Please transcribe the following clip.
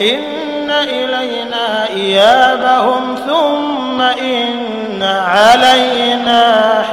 إن إلينا إيابهم ثم إن علينا